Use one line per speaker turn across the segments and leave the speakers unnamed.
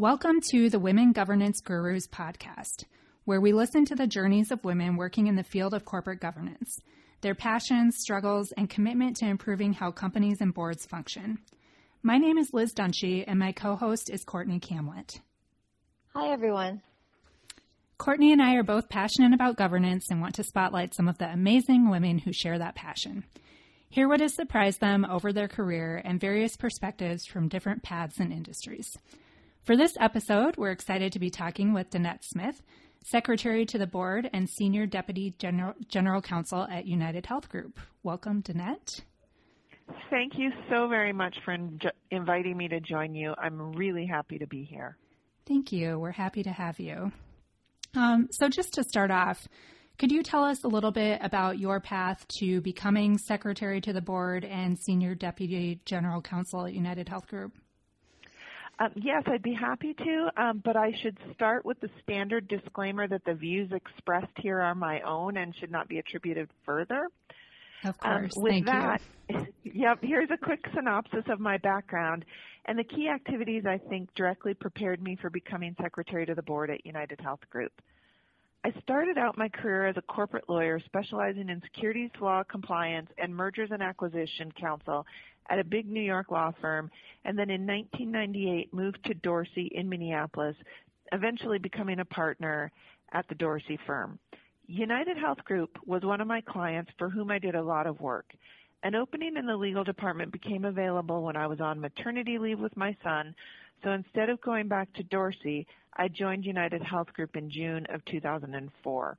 Welcome to the Women Governance Gurus podcast, where we listen to the journeys of women working in the field of corporate governance, their passions, struggles, and commitment to improving how companies and boards function. My name is Liz Dunshee, and my co host is Courtney Kamlet.
Hi, everyone.
Courtney and I are both passionate about governance and want to spotlight some of the amazing women who share that passion. Hear what has surprised them over their career and various perspectives from different paths and industries. For this episode, we're excited to be talking with Danette Smith, Secretary to the Board and Senior Deputy General, General Counsel at United Health Group. Welcome, Danette.
Thank you so very much for in- inviting me to join you. I'm really happy to be here.
Thank you. We're happy to have you. Um, so, just to start off, could you tell us a little bit about your path to becoming Secretary to the Board and Senior Deputy General Counsel at United Health Group?
Um, yes, I'd be happy to, um, but I should start with the standard disclaimer that the views expressed here are my own and should not be attributed further.
Of um, course.
Um, with
Thank
that, yep, here's a quick synopsis of my background and the key activities I think directly prepared me for becoming secretary to the board at United Health Group. I started out my career as a corporate lawyer specializing in securities law compliance and mergers and acquisition counsel at a big New York law firm, and then in 1998 moved to Dorsey in Minneapolis, eventually becoming a partner at the Dorsey firm. United Health Group was one of my clients for whom I did a lot of work. An opening in the legal department became available when I was on maternity leave with my son, so instead of going back to Dorsey, I joined United Health Group in June of 2004.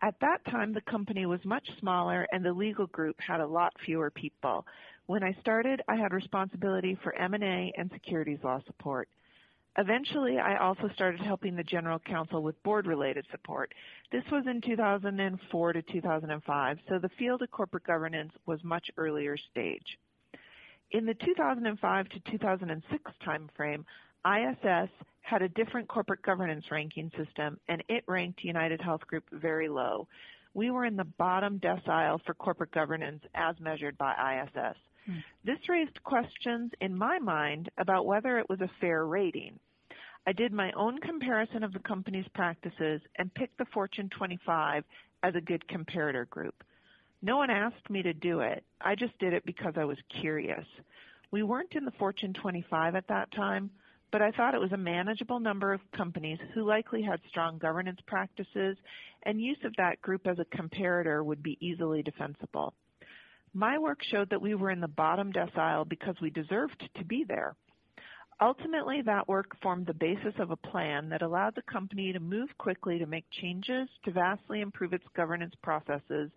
At that time, the company was much smaller and the legal group had a lot fewer people. When I started, I had responsibility for M&A and securities law support. Eventually, I also started helping the general counsel with board-related support. This was in 2004 to 2005, so the field of corporate governance was much earlier stage. In the 2005 to 2006 timeframe, ISS had a different corporate governance ranking system, and it ranked United Health Group very low. We were in the bottom decile for corporate governance as measured by ISS. Hmm. This raised questions in my mind about whether it was a fair rating. I did my own comparison of the company's practices and picked the Fortune 25 as a good comparator group. No one asked me to do it. I just did it because I was curious. We weren't in the Fortune 25 at that time, but I thought it was a manageable number of companies who likely had strong governance practices, and use of that group as a comparator would be easily defensible. My work showed that we were in the bottom decile because we deserved to be there. Ultimately, that work formed the basis of a plan that allowed the company to move quickly to make changes to vastly improve its governance processes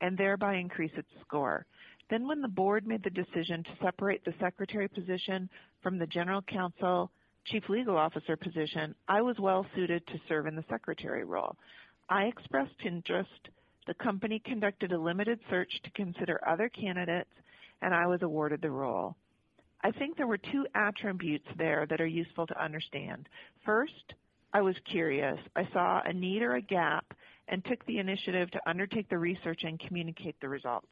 and thereby increase its score. Then when the board made the decision to separate the secretary position from the general counsel, chief legal officer position, I was well suited to serve in the secretary role. I expressed interest. The company conducted a limited search to consider other candidates, and I was awarded the role. I think there were two attributes there that are useful to understand. First, I was curious. I saw a need or a gap and took the initiative to undertake the research and communicate the results.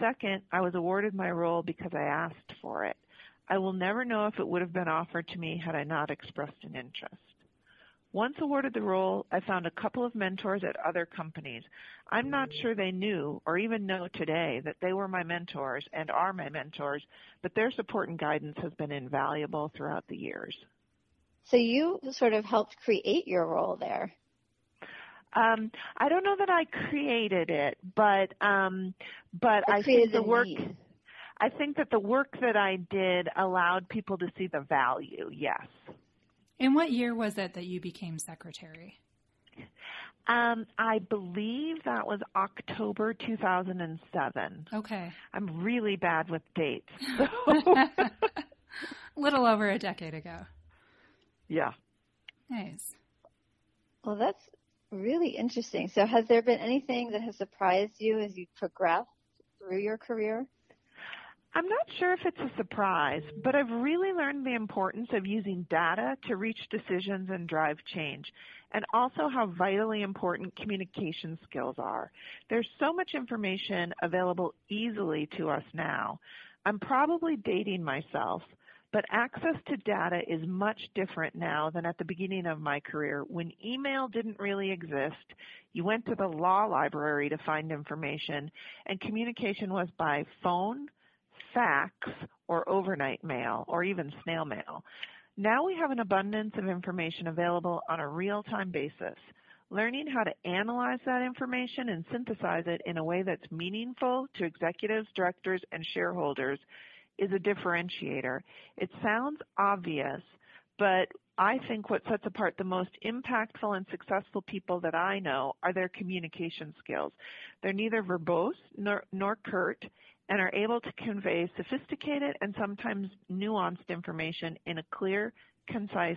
Second, I was awarded my role because I asked for it. I will never know if it would have been offered to me had I not expressed an interest. Once awarded the role, I found a couple of mentors at other companies. I'm not sure they knew or even know today that they were my mentors and are my mentors, but their support and guidance has been invaluable throughout the years.
So you sort of helped create your role there.
Um, I don't know that I created it, but um, but I think the work.
Need.
I think that the work that I did allowed people to see the value. Yes.
In what year was it that you became secretary?
Um, I believe that was October 2007.
Okay.
I'm really bad with dates.
A Little over a decade ago.
Yeah.
Nice.
Well, that's really interesting. So, has there been anything that has surprised you as you progressed through your career?
I'm not sure if it's a surprise, but I've really learned the importance of using data to reach decisions and drive change, and also how vitally important communication skills are. There's so much information available easily to us now. I'm probably dating myself, but access to data is much different now than at the beginning of my career when email didn't really exist. You went to the law library to find information, and communication was by phone, fax, or overnight mail, or even snail mail. Now we have an abundance of information available on a real-time basis. Learning how to analyze that information and synthesize it in a way that's meaningful to executives, directors, and shareholders is a differentiator. It sounds obvious, but I think what sets apart the most impactful and successful people that I know are their communication skills. They're neither verbose nor, nor curt and are able to convey sophisticated and sometimes nuanced information in a clear, concise,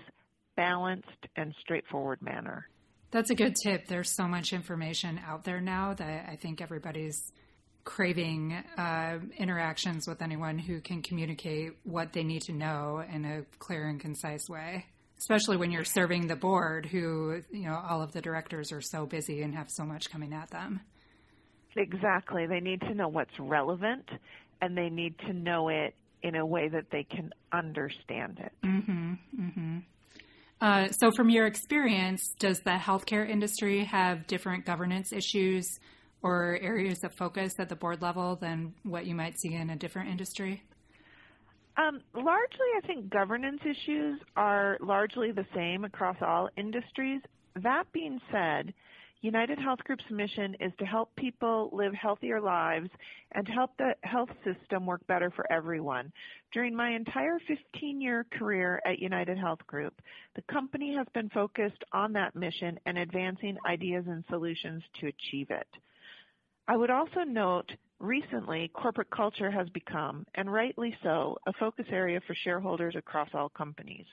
balanced, and straightforward manner.
That's a good tip. There's so much information out there now that I think everybody's craving uh, interactions with anyone who can communicate what they need to know in a clear and concise way. Especially when you're serving the board, who, you know, all of the directors are so busy and have so much coming at them.
Exactly. They need to know what's relevant and they need to know it in a way that they can understand it.
Mm-hmm, mm-hmm. Uh, so, from your experience, does the healthcare industry have different governance issues or areas of focus at the board level than what you might see in a different industry?
Um, largely, I think governance issues are largely the same across all industries. That being said, United Health Group's mission is to help people live healthier lives and help the health system work better for everyone. During my entire 15-year career at United Health Group, the company has been focused on that mission and advancing ideas and solutions to achieve it. I would also note recently corporate culture has become, and rightly so, a focus area for shareholders across all companies.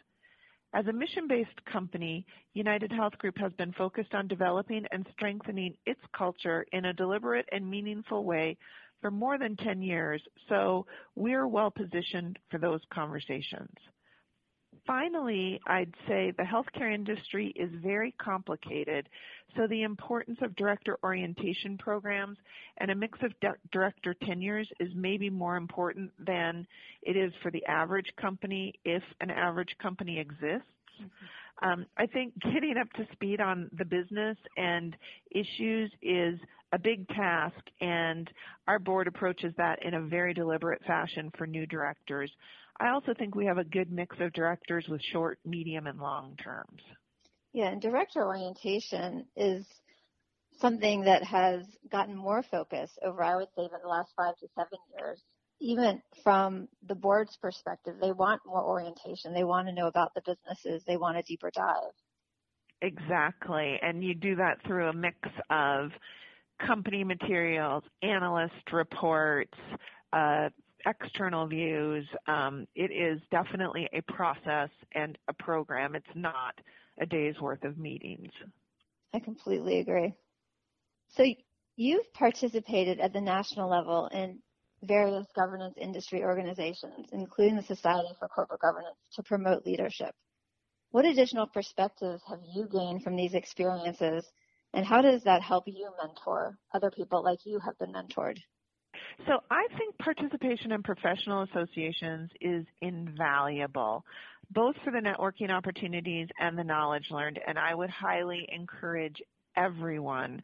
As a mission-based company, United Health Group has been focused on developing and strengthening its culture in a deliberate and meaningful way for more than 10 years, so we're well positioned for those conversations. Finally, I'd say the healthcare industry is very complicated, so the importance of director orientation programs and a mix of director tenures is maybe more important than it is for the average company, if an average company exists. Mm-hmm. Um, I think getting up to speed on the business and issues is a big task, and our board approaches that in a very deliberate fashion for new directors. I also think we have a good mix of directors with short, medium, and long terms.
Yeah, and director orientation is something that has gotten more focus over, I would say, in the last five to seven years. Even from the board's perspective, they want more orientation. They want to know about the businesses. They want a deeper dive.
Exactly. And you do that through a mix of company materials, analyst reports, uh, external views. Um, it is definitely a process and a program. It's not a day's worth of meetings.
I completely agree. So you've participated at the national level in various governance industry organizations, including the Society for Corporate Governance, to promote leadership. What additional perspectives have you gained from these experiences, and how does that help you mentor other people like you have been mentored?
So I think participation in professional associations is invaluable, both for the networking opportunities and the knowledge learned, and I would highly encourage everyone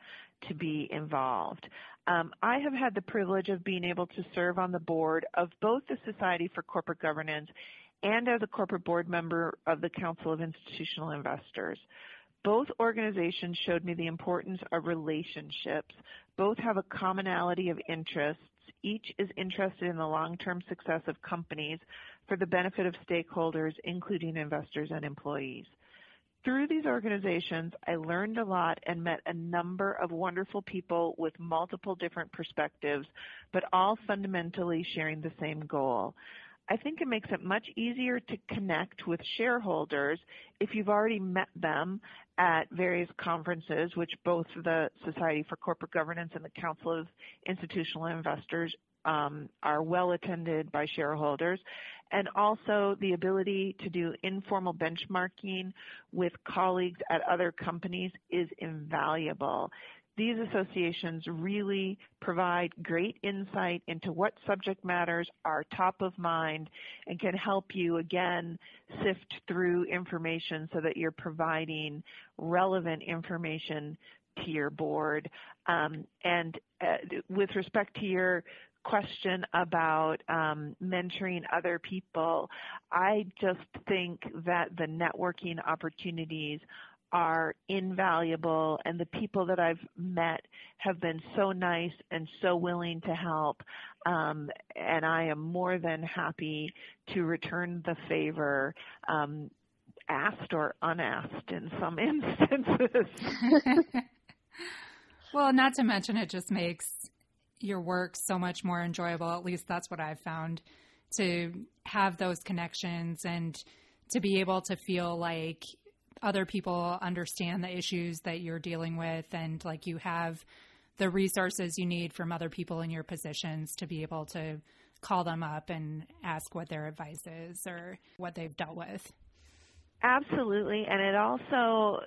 to be involved. Um, I have had the privilege of being able to serve on the board of both the Society for Corporate Governance and as a corporate board member of the Council of Institutional Investors. Both organizations showed me the importance of relationships. Both have a commonality of interests each is interested in the long-term success of companies for the benefit of stakeholders, including investors and employees. Through these organizations, I learned a lot and met a number of wonderful people with multiple different perspectives, but all fundamentally sharing the same goal. I think it makes it much easier to connect with shareholders if you've already met them at various conferences, which both the Society for Corporate Governance and the Council of Institutional Investors um, are well attended by shareholders, and also the ability to do informal benchmarking with colleagues at other companies is invaluable. These associations really provide great insight into what subject matters are top of mind and can help you again sift through information so that you're providing relevant information to your board. Um, and uh, with respect to your question about um, mentoring other people, I just think that the networking opportunities are invaluable and the people that I've met have been so nice and so willing to help um, and I am more than happy to return the favor um, asked or unasked in some instances.
well, not to mention it just makes your work so much more enjoyable. At least that's what I've found to have those connections and to be able to feel like other people understand the issues that you're dealing with and like you have the resources you need from other people in your positions to be able to call them up and ask what their advice is or what they've dealt with.
Absolutely, and it also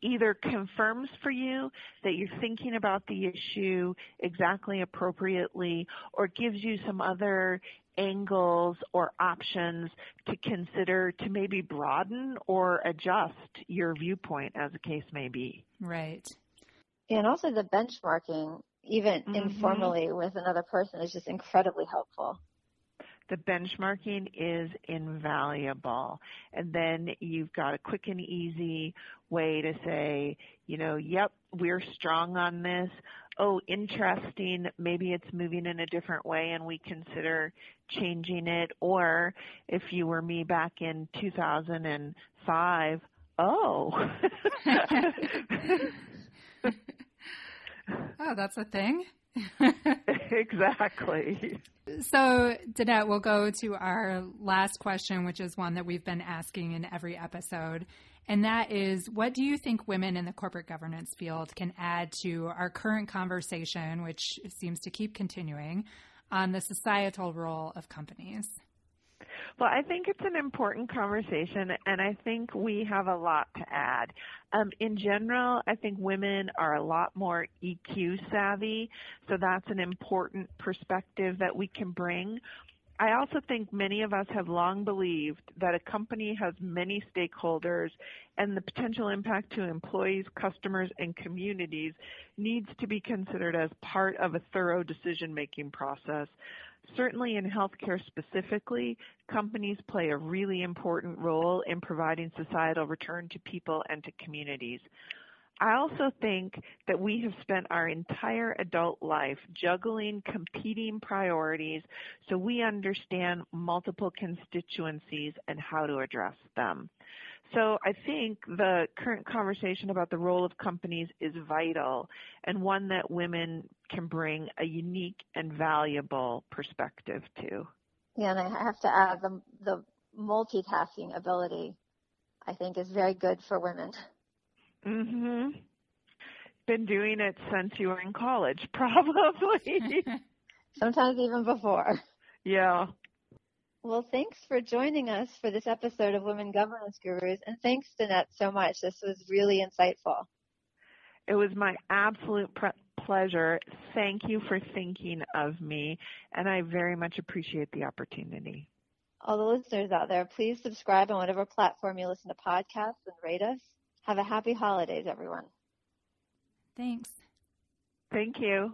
either confirms for you that you're thinking about the issue exactly appropriately or gives you some other angles or options to consider to maybe broaden or adjust your viewpoint as the case may be.
Right.
And also the benchmarking, even mm-hmm. informally with another person, is just incredibly helpful.
The benchmarking is invaluable. And then you've got a quick and easy way to say, you know, yep, we're strong on this oh, interesting, maybe it's moving in a different way and we consider changing it. Or if you were me back in 2005, oh.
oh, that's a thing.
exactly.
So, Danette, we'll go to our last question, which is one that we've been asking in every episode and that is what do you think women in the corporate governance field can add to our current conversation, which seems to keep continuing, on the societal role of companies?
Well, I think it's an important conversation, and I think we have a lot to add. Um, in general, I think women are a lot more EQ savvy, so that's an important perspective that we can bring. I also think many of us have long believed that a company has many stakeholders and the potential impact to employees, customers, and communities needs to be considered as part of a thorough decision-making process. Certainly in healthcare specifically, companies play a really important role in providing societal return to people and to communities. I also think that we have spent our entire adult life juggling competing priorities so we understand multiple constituencies and how to address them. So I think the current conversation about the role of companies is vital and one that women can bring a unique and valuable perspective to.
Yeah, and I have to add the, the multitasking ability I think is very good for women.
Mhm. Been doing it since you were in college, probably.
Sometimes even before.
Yeah.
Well, thanks for joining us for this episode of Women Governance Gurus, and thanks, Danette, so much. This was really insightful.
It was my absolute pre- pleasure. Thank you for thinking of me, and I very much appreciate the opportunity.
All the listeners out there, please subscribe on whatever platform you listen to podcasts and rate us. Have a happy holidays, everyone.
Thanks.
Thank you.